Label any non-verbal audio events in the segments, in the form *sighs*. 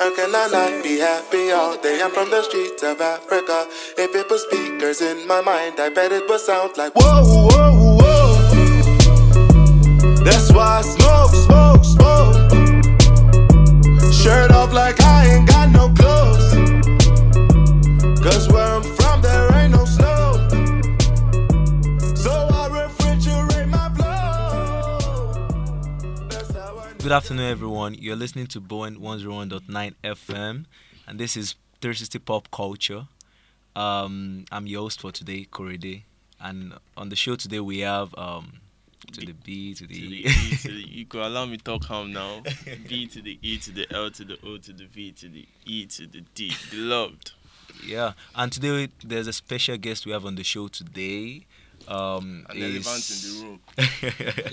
How can I not be happy all day? I'm from the streets of Africa. If it was speakers in my mind, I bet it would sound like whoa, whoa, whoa. That's why I smoke, smoke, smoke. Shirt off like I ain't got no clothes. Cause where Good afternoon, everyone. You're listening to Bowen 101.9 FM, and this is 360 Pop Culture. Um, I'm your host for today, Korede, and on the show today we have um, to the B, to the to the E. E to the you could allow me talk calm now. B *laughs* to the E to the L to the O to the V to the E to the D. Beloved. yeah, and today there's a special guest we have on the show today. Um, An is- elephant in the room.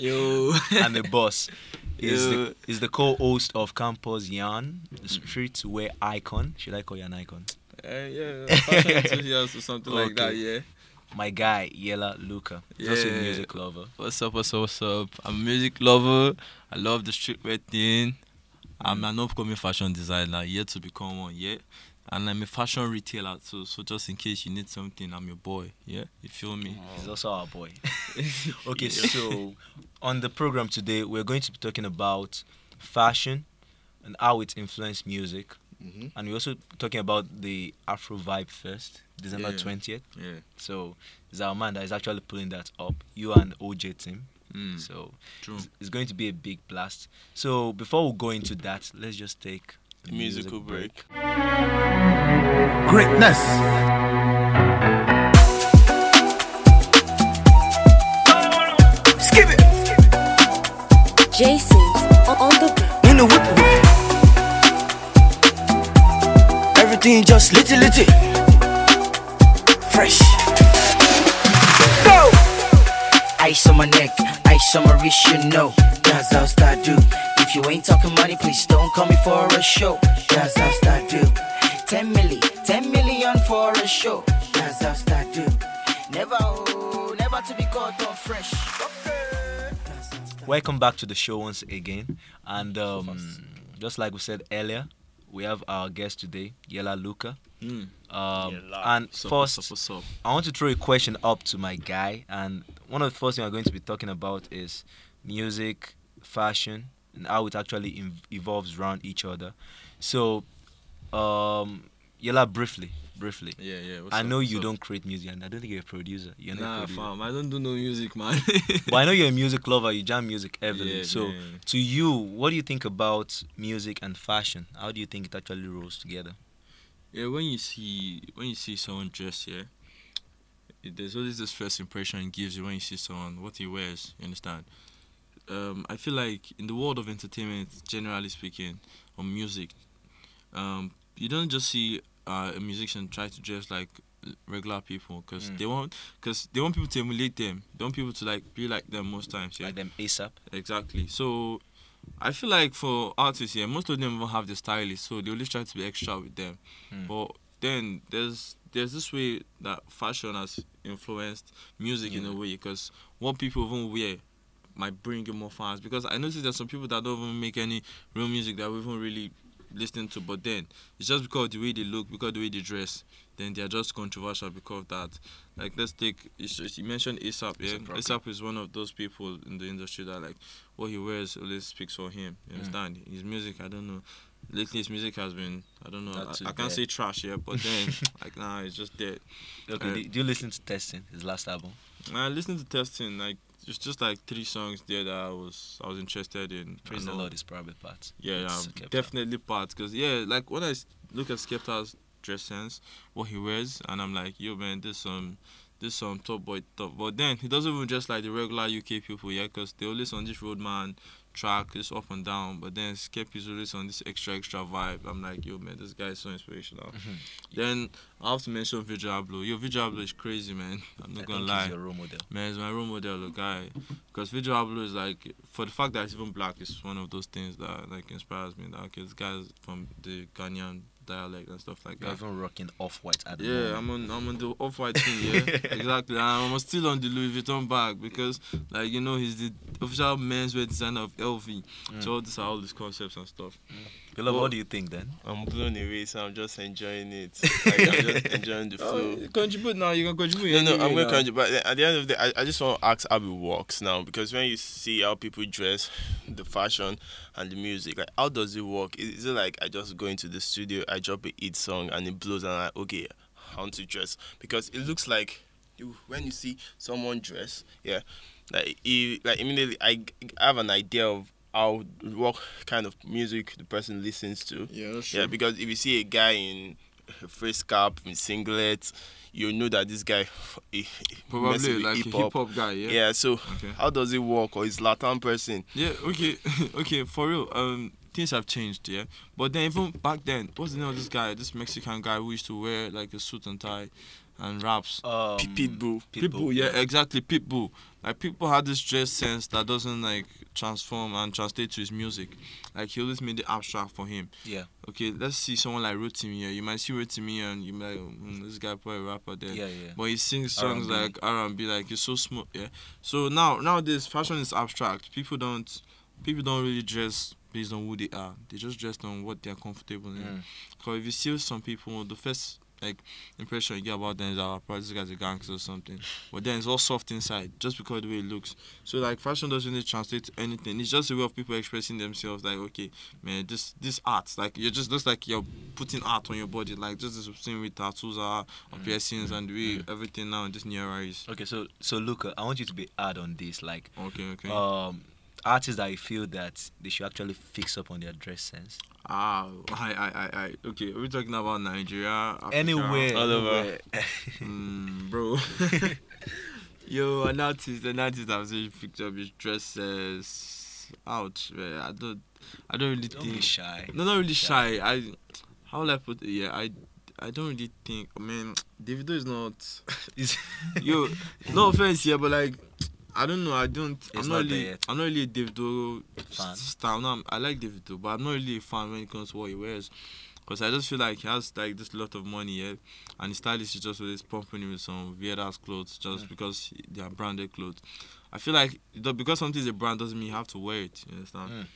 *laughs* Yo. and the boss *laughs* is Yo. the, is the co-host of Campus Yarn, the streetwear icon. Should I call you an icon? Uh, yeah, fashion enthusiast or something like that, yeah. My guy, Yella Luca, He's also a Yeah. music lover. What's up, what's up, what's up? I'm a music lover. I love the streetwear thing. I'm an upcoming fashion designer, yet to become one, yeah. And I'm a fashion retailer too, so just in case you need something, I'm your boy, yeah. You feel me? He's also our boy. *laughs* okay, so on the program today, we're going to be talking about fashion and how it influenced music. Mhm. And we're also talking about the Afro Vibe Fest, December 20th. Yeah. So it's our man that is actually pulling that up. You and OJ team. Mm, So true. it's- it's going to be a big blast. So before we go into that, let's just take a Musical break. greatness. Skip it. Jason on, on the beat. In the whip. Everything just little little. Fresh. Go. Ice on my neck, ice on my wrist, you know. That's how I do. If you ain't talking money, please don't call me for a show. That's how I do. 10 milli, 10 million for a show. That's how I do. Never, oh, never to be caught on fresh. That's Welcome back to the show once again. And um, just like we said earlier, we have our guest today, Yella Luca. Mm. Um, Yella. and What's first, what's up, what's? I want to throw a question up to my guy. And one of the first things we're going to be talking about is music, fashion, and how it actually in- evolves around each other. So, um, Yella, briefly, briefly. Yeah, yeah. I up, know you up? don't create music, and I don't think you're a producer. You're not Nah, producer. fam, I don't do no music, man. *laughs* *laughs* But I know you're a music lover. You jam music heavily. Yeah, so, man. to you, what do you think about music and fashion? How do you think it actually rolls together? Yeah, when you see when you see someone dress, yeah, it, there's always this first impression it gives you when you see someone what he wears. You understand? Um, I feel like in the world of entertainment, generally speaking, or music, um, you don't just see uh, a musician try to dress like regular people because Mm. they want because they want people to emulate them. They want people to like be like them most times. Yeah, Like them ASAP. Exactly. So I feel like for artists here, most of them will have the stylist, so they always try to be extra with them. Mm. But then there's there's this way that fashion has influenced music in a way because what people even wear might bring you more fans. Because I noticed there's some people that don't even make any real music that we even really listen to, but then it's just because of the way they look, because of the way they dress, then they are just controversial because of that. Like let's take you mentioned ASAP, yeah. ASAP is one of those people in the industry that like what he wears always speaks for him. You Mm. understand? His music, I don't know. Lately, his music has been, I don't know, Not I, I can't say trash yet, but then, *laughs* *laughs* like, nah, it's just dead. Okay, Uh, do, do you listen to Testing, his last album? I listened to testing, like, it's just like three songs there that I was, I was interested in. Praise the Lord is probably part. Yeah, yeah, definitely part. Cause yeah, like when I look at Skepta's dress sense, what he wears, and I'm like, yo, man, this some, this some top boy top. But then he doesn't even dress like the regular UK people, yeah, cause they always on this roadman track, this up and down. But then Skep is always on this extra extra vibe. I'm like, yo, man, this guy is so inspirational. Mm-hmm. Then I have to mention Abloh. Yo, Abloh is crazy, man. *laughs* I'm not I gonna lie. he's your role model. Man, it's my role model, the guy. Because Abloh is like, for the fact that he's even black, is one of those things that like inspires me. That okay, this guy's from the Ghanaian dialect and stuff like You're that. even rocking off white at the Yeah. I'm on I'm on the off white thing, yeah. *laughs* exactly. And I'm still on the Louis Vuitton bag because like you know he's the official menswear designer of LV. Mm. So all these are all these concepts and stuff. Beloved, Well- what do you think then? I'm blown away, so I'm just enjoying it. *laughs* Like, I'm just enjoying the oh, flow. Oh, contribute now, you can contribute. No, no, I'm going to contribute. But at the end of the day, I, I just want to ask how it works now because when you see how people dress, the fashion and the music, like how does it work? Is, is it like I just go into the studio, I drop a hit song, and it blows, and I'm like, okay, I want to dress because it looks like you when you see someone dress, yeah, like you, like immediately I, I have an idea of how what kind of music the person listens to. Yeah, that's Yeah, because if you see a guy in a face cap, in singlet, you know that this guy he, he Probably like hip-hop. hip hop guy, yeah. Yeah. so Okay. how does it work? Or is Latin person? Yeah, okay, *laughs* okay, for real. Um, things have changed, yeah. But then even back then, what's the name of this guy? This Mexican guy who used to wear like a suit and tie and raps. Um, Pitbull. People, yeah, exactly. Pitbull. Like people had this dress sense that doesn't like transform and translate to his music. Like he always made it abstract for him. Yeah, Okay, let's see someone like Rotimi here. You might see Rotimi and you might mm, this guy probably a rapper then. yeah, yeah. But he sings songs R&B. like R and B, like it's so smooth, yeah. So now nowadays fashion is abstract. People don't people don't really dress based on who they are. They just dress on what they're comfortable in. Mm. Because if you see some people, the first like impression you get about them is that probably this guy's a gangster or something. But then it's all soft inside, just because of the way it looks. So like fashion doesn't really translate to anything. It's just a way of people expressing themselves. Like okay, man, this this art, like you're just looks like you're putting art on your body, like just the same way tattoos are, or piercings, and the way everything now in this new era is. Okay, so so Luca, I want you to be hard on this. Like, Okay, okay. um, artists that you feel that they should actually fix up on their dress sense. ah, I, I, I, I. Okay, are we talking about Nigeria? Africa? Anywhere, All over. Mm, bro. *laughs* *laughs* Yo, an artist, an artist I've seen picture of his dresses. Ouch, man. I don't, I don't really Don't think. be shy. No, not really Shy. shy. I, how will I put it? Yeah, I, I don't really think. I mean, Davido is not. It's- *laughs* Yo, no offense here, but like, I don't know. I don't. It's I'm not not really. yet. I'm not really a Davido Fan. style. No, I like Davido, but I'm not really a fan when it comes to what he wears. Cause I just feel like he has like this lot of money, yeah, and his stylist is just always pumping him with some weird ass clothes just because they are branded clothes. I feel like because something is a brand doesn't mean you have to wear it. You understand? Mm.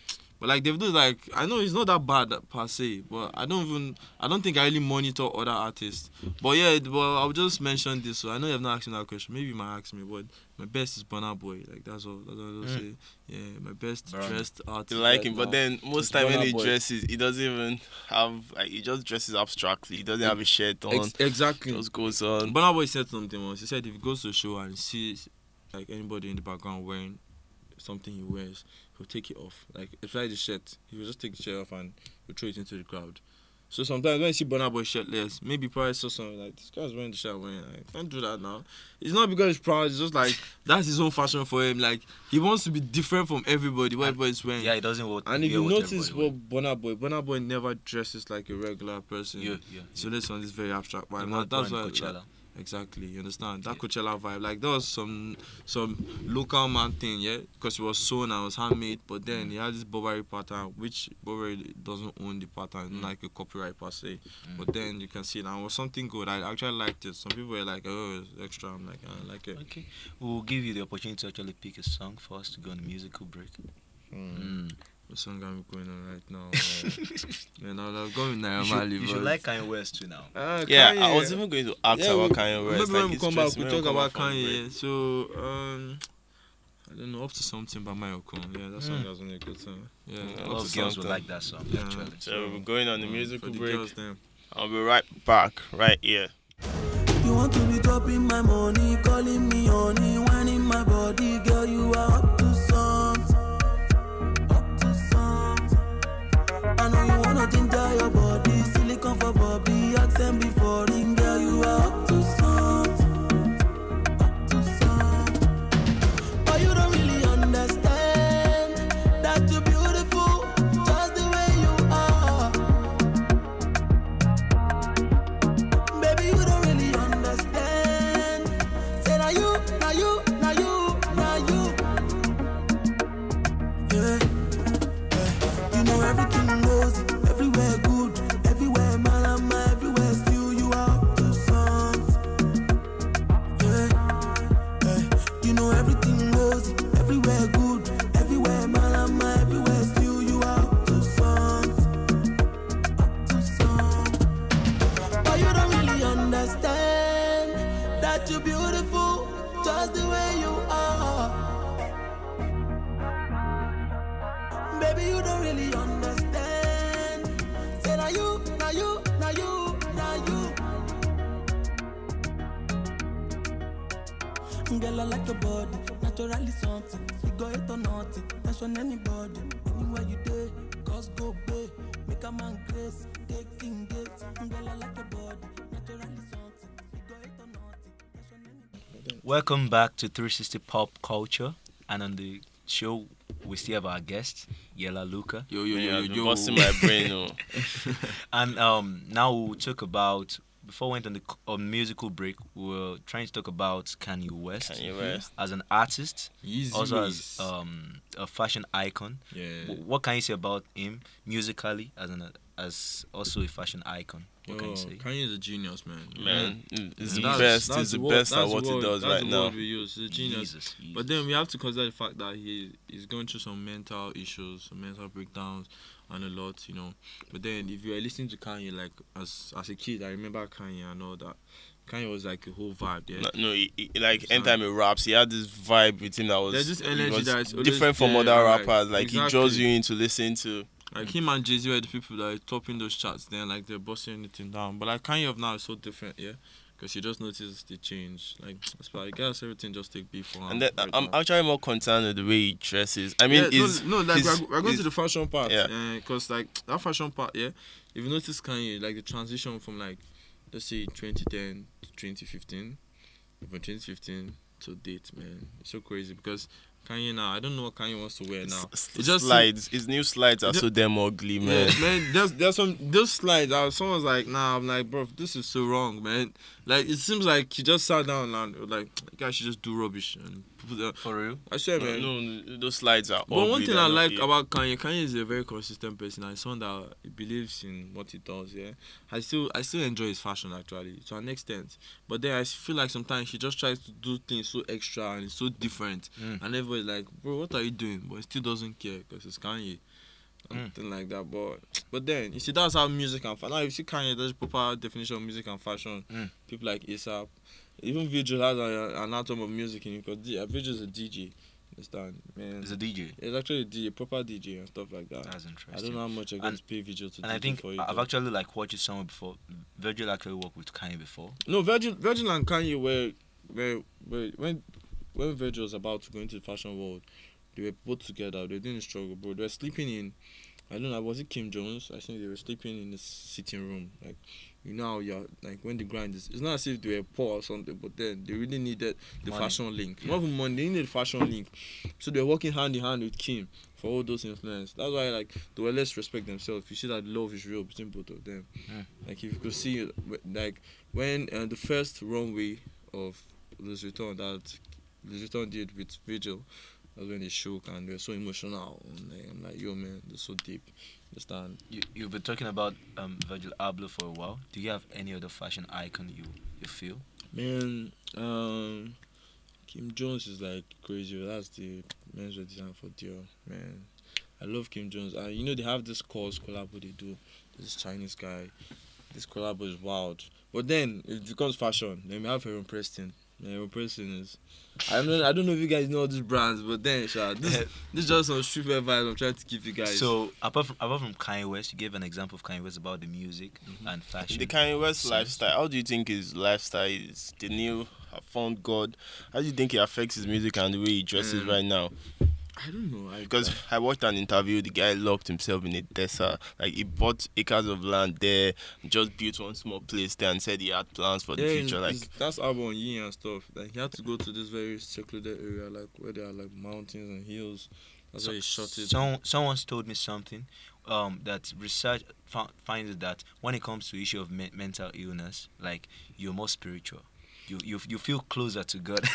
But like Davido is like I know it's not that bad per se, but I don't even I don't think I really monitor other artists. But yeah, well I'll just mention this. So I know you have not asked me that question. Maybe you might ask me, but my best is Burna Boy. Like that's all. That's all I'll Mm. say. Yeah, my best dressed artist. You like right him, but then most time when he Boy. dresses, he doesn't even have like he just dresses abstractly. He doesn't have a shirt on. Ex- exactly. just goes on. Burna Boy said something once. He said if he goes to a show and sees like anybody in the background wearing something he wears, he'll take it off. Like if especially the shirt, he will just take the shirt off and he'll throw it into the crowd. So sometimes when you see Burna Boy shirtless, maybe probably saw something like this guy's wearing the shirt I'm wearing. Like, don't do that now. It's not because he's proud. It's just like *laughs* that's his own fashion for him. Like he wants to be different from everybody. What everybody's wearing. yeah, it doesn't work. And if you notice what Burna Boy, Burna Boy never dresses like a regular person. wear. yeah, yeah. So this one is very abstract. But that, that's why Coachella. Exactly you understand that Yeah. Coachella vibe. Like there was some some local man thing, yeah, because it was sewn and it was handmade. But then Mm. he had this Burberry pattern, which Burberry doesn't own the pattern, Mm. like a copyright per se. Mm. But then you can see now it was something good. I actually liked it. Some people were like, oh, it's extra. I'm like, I like it. Okay, we'll give you the opportunity to actually pick a song for us to go on a musical break. Mm. What song am I going on right now? Uh, man, I'm going with You Naira should, you should like Kanye West too now. Ah, yeah, I Kanye. was even going to ask Yeah, about we- Kanye West. Maybe like, when we his come back, dress, we when talk come about back Kanye. So, um, I don't know, up to something by Mayoko. Yeah, that song Mm. was really good song. Yeah, Yeah, A Up lot to of girls will something. like that song Yeah. actually. So we're going on the Um, musical for the break. girls, then. I'll be right back, right here. You want to be dropping my money, calling me honey, whining my body, girl. You are ginger your body, silicone for Bobby, accent before Make man grace, take king gates. Girl, I like your body, naturally something. Figure it or nothing. Welcome back to 360 Pop Culture, and on the show we still have our guest Yella Luca, Yo, yo, yo, I've yo, yo. busting my brain. Oh. *laughs* and um now we'll talk about. Before we went on the c- on musical break, we were trying to talk about Kanye West Kanye West. as an artist, Yeezy also as um, a fashion icon. yeah. W- What can you say about him musically as an as also a fashion icon? What can you say? Kanye is a genius, man. Man, it's And the best. that's It's the word- best at that's what the he does right now. word we use. He's a genius. Jesus, But then we have to consider the fact that he is going through some mental issues, some mental breakdowns, and a lot, you know. But then if you are listening to Kanye, like as as a kid, I remember Kanye and all that. Kanye was like a whole vibe, yeah. No, no he, he- like anytime he raps, he had this vibe with him that was, There's this energy that's different from there, other rappers. Like he draws you in to listen to. Like him and Jay Z were the people that are topping those charts. Then like they're busting anything down. But like Kanye of now is so different, yeah. Because you just notice the change. Like I guess everything just take before. And then right I'm now. actually more concerned with the way he dresses. I mean, yeah, is no, no, like we're, we're going to the fashion part, Yeah. Because like that fashion part, yeah. If you notice Kanye, like the transition from like let's say 2010 to 2015, from 2015 to date, man, it's so crazy because Kanye now, I don't know what Kanye wants to wear now. s- It just slides. His new slides are Ju- so damn ugly, man. Yeah, man, there's there's some those slides. I was, someone's like, nah, I'm like, bro, this is so wrong, man. Like it seems like he just sat down and like, you guys should just do rubbish and. For real? I swear, No, man. no, those slides are. But one thing I like it. about Kanye, Kanye is a very consistent person. and someone that he believes in what he does. Yeah, I still, I still enjoy his fashion actually to an extent. But then I feel like sometimes he just tries to do things so extra and so different, Mm. and everybody's like, bro, what are you doing? But he still doesn't care because it's Kanye. Mm. Something like that, but but then you see that's how music and fashion. Now you see Kanye, that's the proper definition of music and fashion. Mm. People like ASAP, even Virgil has a- an atom of music in it because D- uh, is a DJ. Understand, man? He's a DJ. It's actually a DJ, proper DJ and stuff like that. That's interesting. I don't know how much And- to pay Virgil to And DJ I think for you. I've though. actually like watched it somewhere before. Virgil actually worked with Kanye before. no Virgil, Virgil and Kanye were, were, were when when Virgil was about to go into the fashion world, they were both together. They didn't struggle, bro. They were sleeping in. I don't know. Was it Kim Jones? I think they were sleeping in the sitting room. Like, you know, how you're like when the grind is. It's not as if they were poor or something, but then they really needed the Money. fashion link. Yeah. Not even money. They needed the fashion link. So they're working hand in hand with Kim for all those influence. That's why like they were less respect themselves. You see that love is real between both of them. Mm. Like if you could see like when uh, the first runway of Louis Vuitton that Louis Vuitton did with Virgil, that's when they shook and they were so emotional. And like, I'm like, yo man, they're so deep. Understand? You you've been talking about um, Virgil Abloh for a while. Do you have any other fashion icon you you feel? Man, um, Kim Jones is like crazy. That's the menswear design for Dior. Man, I love Kim Jones. And you know they have this KAWS collab they do. This Chinese guy. This collab is wild. But then it becomes fashion. Then we have Heron Preston. Heron Preston is. I don't know. I don't know if you guys know all these brands, but then, Sha, this *laughs* this is just some streetwear vibes I'm trying to give you guys. So apart from apart from Kanye West, you gave an example of Kanye West about the music Mm-hmm. and fashion. The Kanye West sense. lifestyle. How do you think his lifestyle is the new I found God? How do you think it affects his music and the way he dresses Mm. right now? I don't know. I, Because I watched an interview, the guy locked himself in a desert. Like he bought acres of land there, just built one small place there, and said he had plans for the future. Like that's album Yin and stuff. Like he had to go to this very secluded area, like where there are like mountains and hills. That's why he shot it. Someone someone's told me something um, that research fo- finds that when it comes to issue of me- mental illness, like you're more spiritual. You, you, you feel closer to God. *laughs*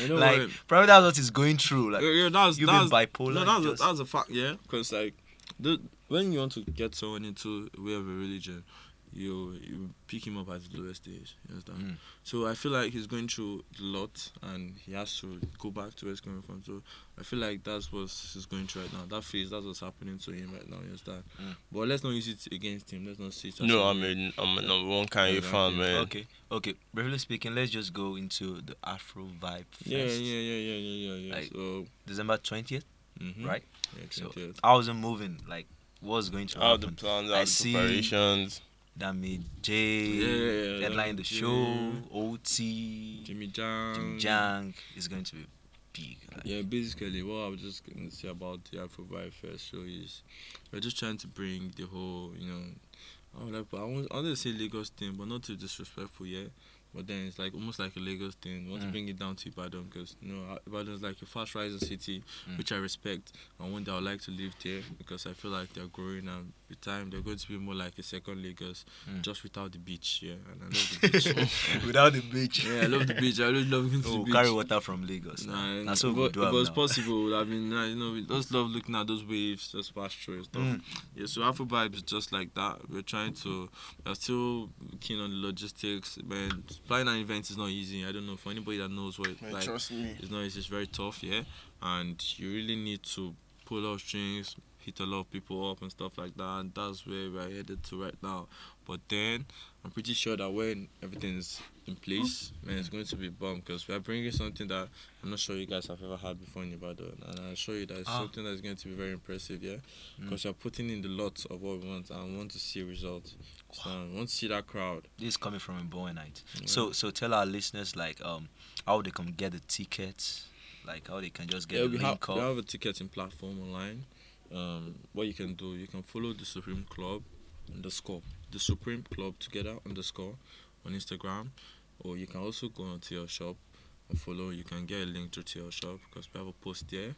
You know like what? probably that's what he's going through. Like yeah, yeah, that's you've been bipolar. No, that's you a, that's a fact. Yeah, because like, the, when you want to get someone into a way of a religion, you you pick him up at the lowest stage. You understand? Mm. So I feel like he's going through a lot, and he has to go back to where he's coming from. So I feel like that's what he's going through right now. That phase, that's what's happening to him right now. You understand? Mm. But let's not use it against him. Let's not see it. as no, a- I'm a I'm a number one Kanye Exactly. fan, man. Okay, okay. Briefly speaking, let's just go into the Afro Vibe Fest. Yeah, yeah, yeah, yeah, yeah, yeah, yeah. Like- so, December twentieth, mhm. right? Yeah, So 20th. how's it moving? Like, what's going to How the happen? plans, I how the see- preparations. Dami J, Yeah, headline the show, OT, Jimmy Jang. Jim Jang is going to be big. like, Yeah, basically, what I was just going to say about the Afro Vibe Fest show is we're just trying to bring the whole, you know, I would like, I want, I want to say Lagos thing, but not too disrespectful, yeah. But then it's like almost like a Lagos thing. Want to Mm. bring it down to Ibadan because you know Ibadan is like a fast rising city, Mm. which I respect. And one day I would like to live there because I feel like they're growing and with time they're going to be more like a second Lagos, Mm. just without the beach. Yeah, and I love the *laughs* beach. *laughs* Without the beach. yeah, I love the beach. I really love going to Oh, the beach. carry water from Lagos. Nah, That's what we do if it was now. possible, I mean, you know, we just love looking at those waves just pass through stuff. Mm. Yeah, so Afro Vibe is just like that. We're trying to, we're still keen on the logistics. Man, planning an event is not easy. I don't know for anybody that knows what Man, like trust me. it's not easy. It's very tough, yeah. And you really need to pull out strings, hit a lot of people up and stuff like that. And that's where we're headed to right now. But then I'm pretty sure that when everything's in place, man, it's going to be bomb because we're bringing something that I'm not sure you guys have ever had before in Ibadan. And I assure you that it's Ah. something that's going to be very impressive, yeah. Mm. Because you're putting in the lot of what we want and we want to see results. So want to see that crowd. This is coming from a boy night. Yeah. So so tell our listeners like um how they can get the tickets, like how they can just get yeah, the we link have, we have a ticketing platform online. Um, what you can do, you can follow the Supreme Club underscore the Supreme Club together underscore on Instagram, or you can also go onto your shop and follow. You can get a link to your shop because we have a post there.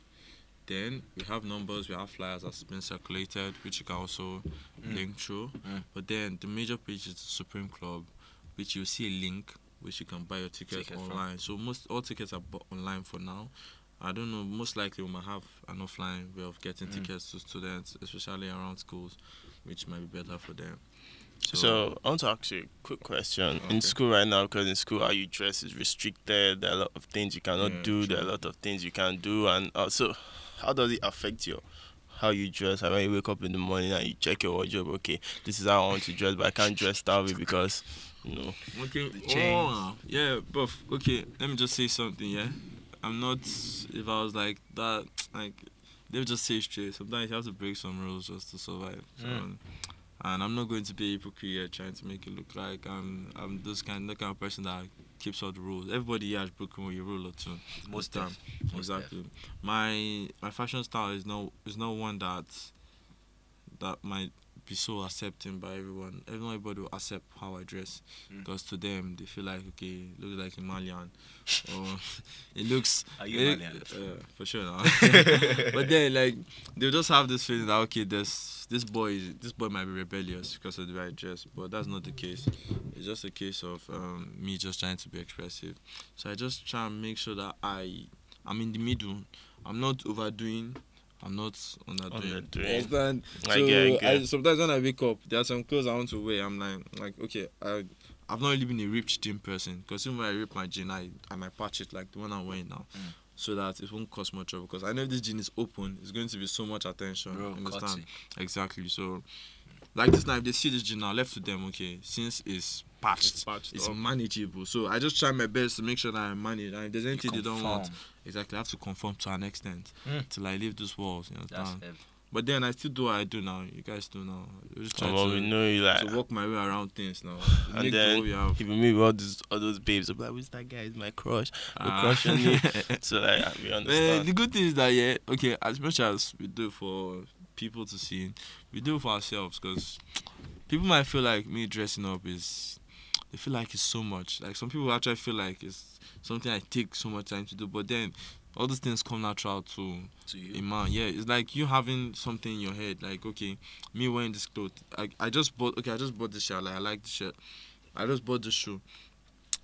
Then we have numbers, we have flyers that's been circulated, which you can also Mm. link through. Mm. But then the major page is the Supreme Club, which you'll see a link which you can buy your tickets Ticket from. online. So most all tickets are bought online for now. I don't know. Most likely, we might have an offline way of getting Mm. tickets to students, especially around schools, which might be better for them. So I want to ask you a quick question. Okay. In school right now, because in school how you dress is restricted. There are a lot of things you cannot Yeah, do. There are a lot of things you can do, and also, how does it affect you? How you dress? Like when you wake up in the morning and you check your wardrobe. Okay, this is how I want to dress, but I can't dress that way because, you know. Okay. Oh, yeah, but okay. Let me just say something. Yeah, I'm not. If I was like that, like they would just say straight. Sometimes you have to break some rules just to survive. So, Mm. And I'm not going to be a hypocrite trying to make it look like I'm I'm this kind, the kind of person that keeps all the rules. Everybody here has broken a rule or two. Most time. Most exactly. My my fashion style is no is not one that that might be so accepting by everyone. Everybody will accept how I dress Mm. because to them they feel like okay, it looks like a Malian, or *laughs* it looks. Are you it- Malian? Uh, for sure now. *laughs* but then like they'll just have this feeling that okay, this this boy is, this boy might be rebellious because of the way I dress, but that's not the case. It's just a case of um, me just trying to be expressive. So I just try and make sure that I I'm in the middle. I'm not overdoing. I'm not underdoing. Underdoing. You understand? I so get, I get. I, sometimes when I wake up, there are some clothes I want to wear. I'm like, like okay, I, I've not really been a ripped jean person because even when I rip my jean, I, I might patch it like the one I'm wearing now, Mm. so that it won't cause much trouble. Because I know if this jean is open, it's going to be so much attention. Bro, understand? Exactly. So, like this now, if they see this jean now, left to them. Okay, since it's patched, It's patched it's up. manageable. So I just try my best to make sure that I manage. And if there's anything they don't want, exactly, I have to conform to an extent Mm. till I leave those walls. You That's understand? heavy. But then I still do what I do now. You guys do now. I just try Come to, we know you like. to walk my way around things now. *laughs* And Make then what we have. Even me, with all those all those babes, I'm like, who's that guy? Is my crush? We're Ah. crushing me. *laughs* so like, we Man, understand. the good thing is that yeah, okay. As much as we do for people to see, we do it for ourselves because people might feel like me dressing up is. They feel like it's so much. Like some people actually feel like it's something I take so much time to do. But then all those things come natural to To a you. man. Yeah, it's like you having something in your head. Like okay, me wearing this clothes. I I just bought. Okay, I just bought this shirt. Like I like the shirt. I just bought this shoe.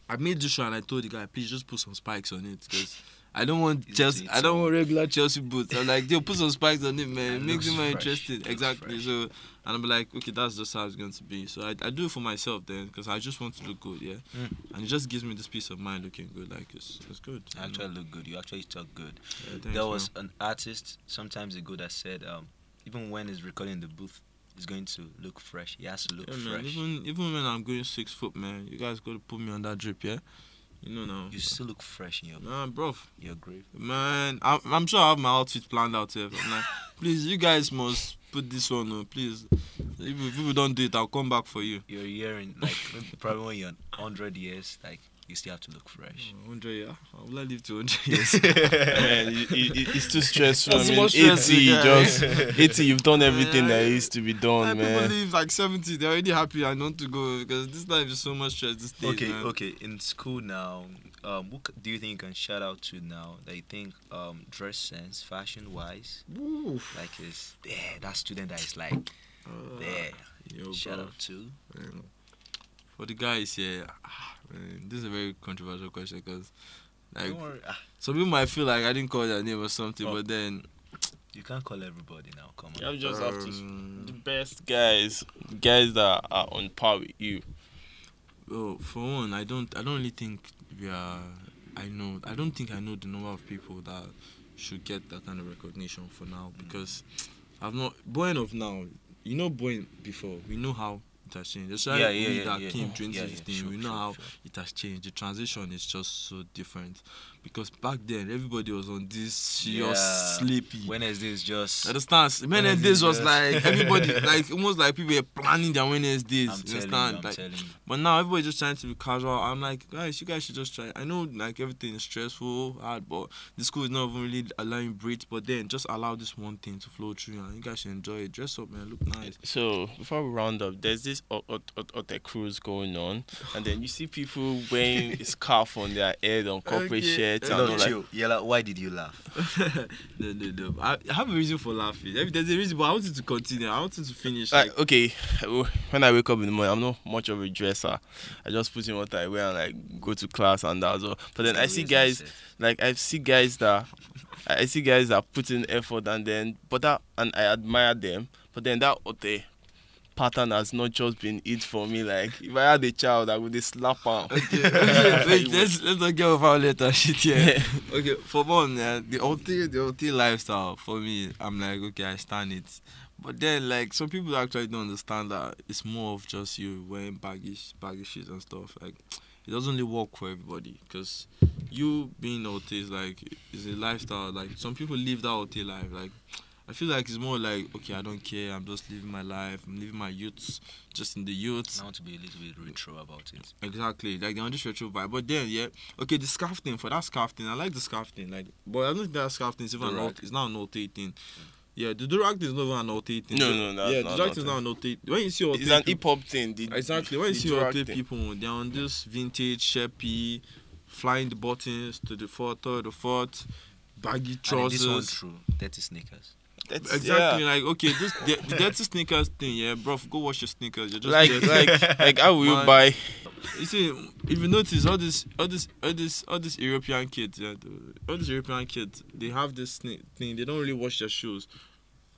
I made this shoe and I told the guy, please just put some spikes on it because I don't want Chelsea. eat I don't want regular Chelsea boots. I'm like, they'll put some spikes on it, man. It Makes it more fresh. interesting. Exactly. fresh. So, and I'm like, okay, that's just how it's going to be. So I, I do it for myself then because I just want to look good, yeah. Mm. And it just gives me this peace of mind looking good. Like it's it's good. You actually look good. You actually talk good. Yeah, thanks, there man. was an artist sometimes ago that said, um, even when he's recording in the booth, he's going to look fresh. He has to look Yeah, man. fresh. Even even when I'm going six foot, man, you guys got to put me on that drip, yeah. You know now. You still look fresh in your Man, bro, your grave. man, I'm, I'm sure I have my outfit planned out here. I'm like, *laughs* please, you guys must put this on, oh, please. If, if people don't do it, I'll come back for you. You're hearing like *laughs* probably when you're hundred years, like you still have to look fresh. 100, yeah. I will live to 100 *laughs* years. Man, it, it, it's too stressful. It's I mean, stress, 80, yeah. just 80, you've done everything that Yeah. used to be Like, done, people man. live like 70, they're already happy and want to go because this life is so much stress these days. Okay, man. okay. In school now, um, who do you think you can shout out to now that you think um dress sense, fashion wise, Oof. like is there that student that is like Uh, there? yo, shout bro. out to. Man, For the guys here, ah, man, this is a very controversial question because, like, Don't worry, ah, some people might feel like I didn't call their name or something, Oh. but then you can't call everybody now. Come on. You just have to. um, The best guys, guys that are on par with you. Well, for one, I don't, I don't really think we are. I know, I don't think I know the number of people that should get that kind of recognition for now because I've not born of now. You know, born before we know how it has changed. Especially Yeah, yeah, we yeah, that yeah. came Yeah, yeah, 2015, sure, we know sure, how sure. it has changed. The transition is just so different because back then everybody was on this serious Yeah. sleepy. Wednesday is just. Understand? Wednesdays Wednesdays was like *laughs* everybody, like almost like people were planning their Wednesdays. I'm you telling you, understand? I'm like, telling but now everybody's just trying to be casual. I'm like, guys, you guys should just try. I know like everything is stressful, hard, but the school is not even really allowing you breathe. But then just allow this one thing to flow through, and you guys should enjoy it. Dress up, man. Look nice. So before we round up, there's this o- o- o- alté cruise going on, and then you see people wearing a scarf on their head on corporate Okay. shirts. And No, all like, chill. Yella, why did you laugh? *laughs* no, no, no. I, I have a reason for laughing. There's a reason, but I wanted to continue. I wanted to finish. Like, like okay, *sighs* when I wake up in the morning, I'm not much of a dresser. I just put in what I wear and like go to class and that's all. But then I see guys like I see guys that I see guys that put in effort and then but that and I admire them. But then that alté pattern has not just been it for me. Like if I had a child, I would just slap her. okay, *laughs* *laughs* okay, wait, let's let's not get over all that shit here. okay, for one, yeah, the alté the alté lifestyle for me, I'm like, okay, I stand it. But then, like, some people actually don't understand that it's more of just you wearing baggy, baggy shit and stuff. Like, it doesn't really work for everybody because you being alté is like is a lifestyle. Like, some people live that alté life. Like, I feel like it's more like, okay, I don't care. I'm just living my life. I'm living my youths, just in the youths. I want to be a little bit retro about it. Exactly, like the just retro vibe. But then, yeah, okay, the scarf thing for that scarf thing, I like the scarf thing. Like, but I don't think that scarf thing is even an Durag. it's not an alt thing. Yeah, the durag thing is not even an alt thing. No, The- no, that's yeah, the an durag is not an alt When you see alt It's an hip hop thing. The, exactly when you the see alt people, they're on this vintage sheppy, flying the buttons to the fourth, to the fourth, baggy trousers. And this one true. Dirty sneakers. That's, Exactly, yeah. like okay, this the, the dirty sneakers thing, yeah, bro. Go wash your sneakers. You're just Like, dirty. like, like, how will you buy? You see, if you notice, all this, all this, all this, all these European kids, yeah, all these European kids, they have this thing. They don't really wash their shoes,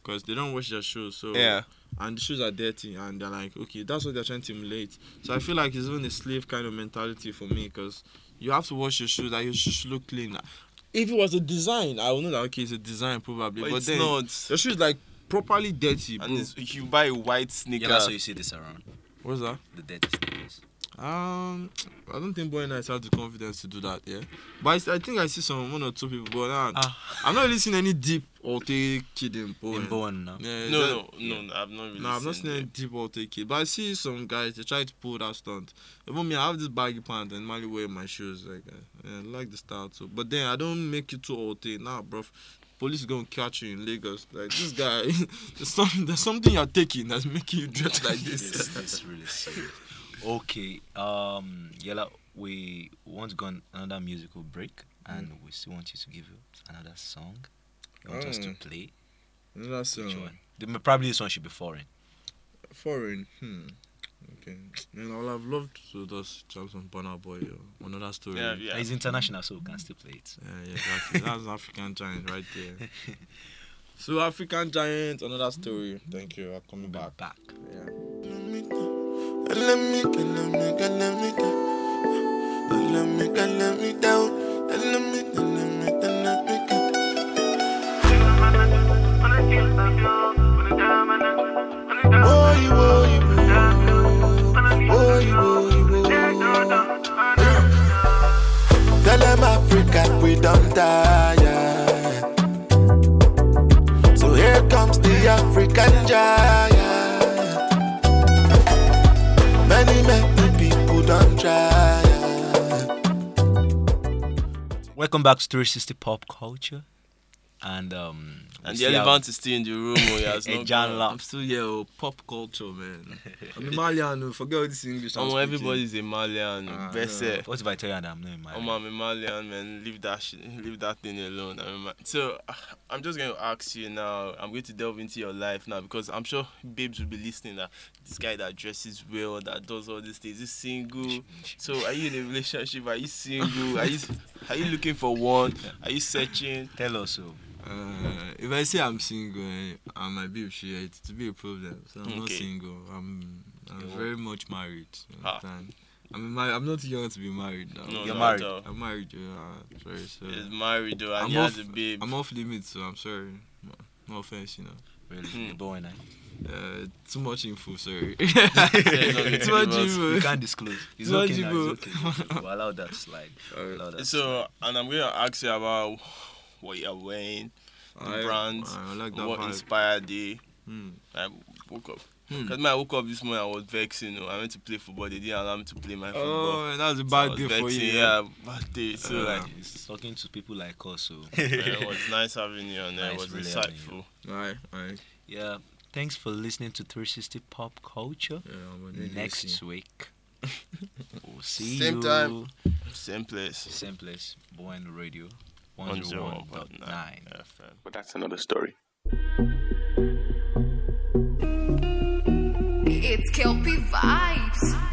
cause they don't wash their shoes. So Yeah. and the shoes are dirty, and they're like, okay, that's what they're trying to emulate. So I feel like it's even a slave kind of mentality for me, cause you have to wash your shoes. Like your shoes should look clean. If it was a design, I would know that okay, it's a design probably, But, but, it's then not. your shoes like properly dirty, bro. And you buy a white sneaker, Yeah, so you see this around. What's that? The dirty sneakers. Um, I don't think boy nights have the confidence to do that. Yeah, but I, s- I think I see some one or two people, but nah, Ah. I'm not really seeing any deep alté kid in Bowen. In Bowen now. Yeah, no, that- no, no, no, I've not really. No, I've not seen seen any deep alté kid, but I see some guys they try to pull that stunt. Even me, I have this baggy pants and Mali wear my shoes. Like, uh, yeah, I like the style too. But then I don't make it too old. Nah, bro. Police gonna catch you in Lagos. Like this guy, *laughs* there's, some, there's something you're taking that's making you dress like *laughs* this this. is really serious. Okay, um, Yella, we want to go on another musical break, and we still want you to give another song. You want us to Mm. play? That's Which um, one? The- Probably this one should be foreign. Foreign. Hmm. Okay. Man, I would have loved to just jump some Burna Boy or another story. Yeah, yeah, yeah. It's international, so we can still play it. Yeah, yeah, exactly. That's *laughs* African giant right there. So African giant, another story. Thank you. I'm coming back. Back. Yeah. Let me, let me, let me down. Let me, let me down. Let me, let me, let me down. Boy, boy, boy, boy, boy, boy. tire. So here comes the African giant. Try. Welcome back to 360 Pop Culture. And um And the elephant is still in the room. Oh, has Hey, not John. I'm still here, oh, pop culture, man. *laughs* I'm a Malian, oh, forget all this English. I'm Oh, everybody's a Malian. Ah, Best no. What if I tell you that I'm not in my Oh, I'm a Malian, man. Leave that shit, leave that thing alone. I'm a so *sighs* I'm just going to ask you now. I'm going to delve into your life now because I'm sure babes will be listening. That this guy that dresses well, that does all these things, is single. So are you in a relationship? Are you single? Are you are you looking for one? Are you searching? Tell us so. Uh, if I say I'm single eh, and my babe she it to be a problem. So I'm not single. I'm I'm Yeah. very much married. Ah. understand? I'm married. I'm not young to be married now. No, You're married. at all. I'm married. Yeah, sorry. So He's married though, and I'm he off. has a babe. I'm off limits. So I'm sorry. No, no offense, you know. Really, Hmm. the boy and Uh, too much info. Sorry. *laughs* *laughs* There's too much nothing We can't disclose. It's It's okay. now, logical. It's okay. It's okay. We'll allow that to slide. Alright. *laughs* Allow that to So, and I'm going to ask you about what you're wearing, the I- brands, I like that what vibe. inspired you. Hmm. I woke up. Hmm. Because when I woke up this morning, I was vexing. You know, I went to play football. They didn't allow me to play my football. Oh, that's a bad was day for you. Yeah, bad day. So Uh, like, It's talking to people like us. So *laughs* yeah, it was nice having you on there. Nice, it was really insightful. Alright, alright. yeah. Thanks for listening to 360 Pop Culture. Yeah, I'm gonna Next listen. week, *laughs* we'll see Same you. time. Same place. Same place. Bowen Radio. 101.9 101.9. FM. But that's another story. It's Kelpie Vibes.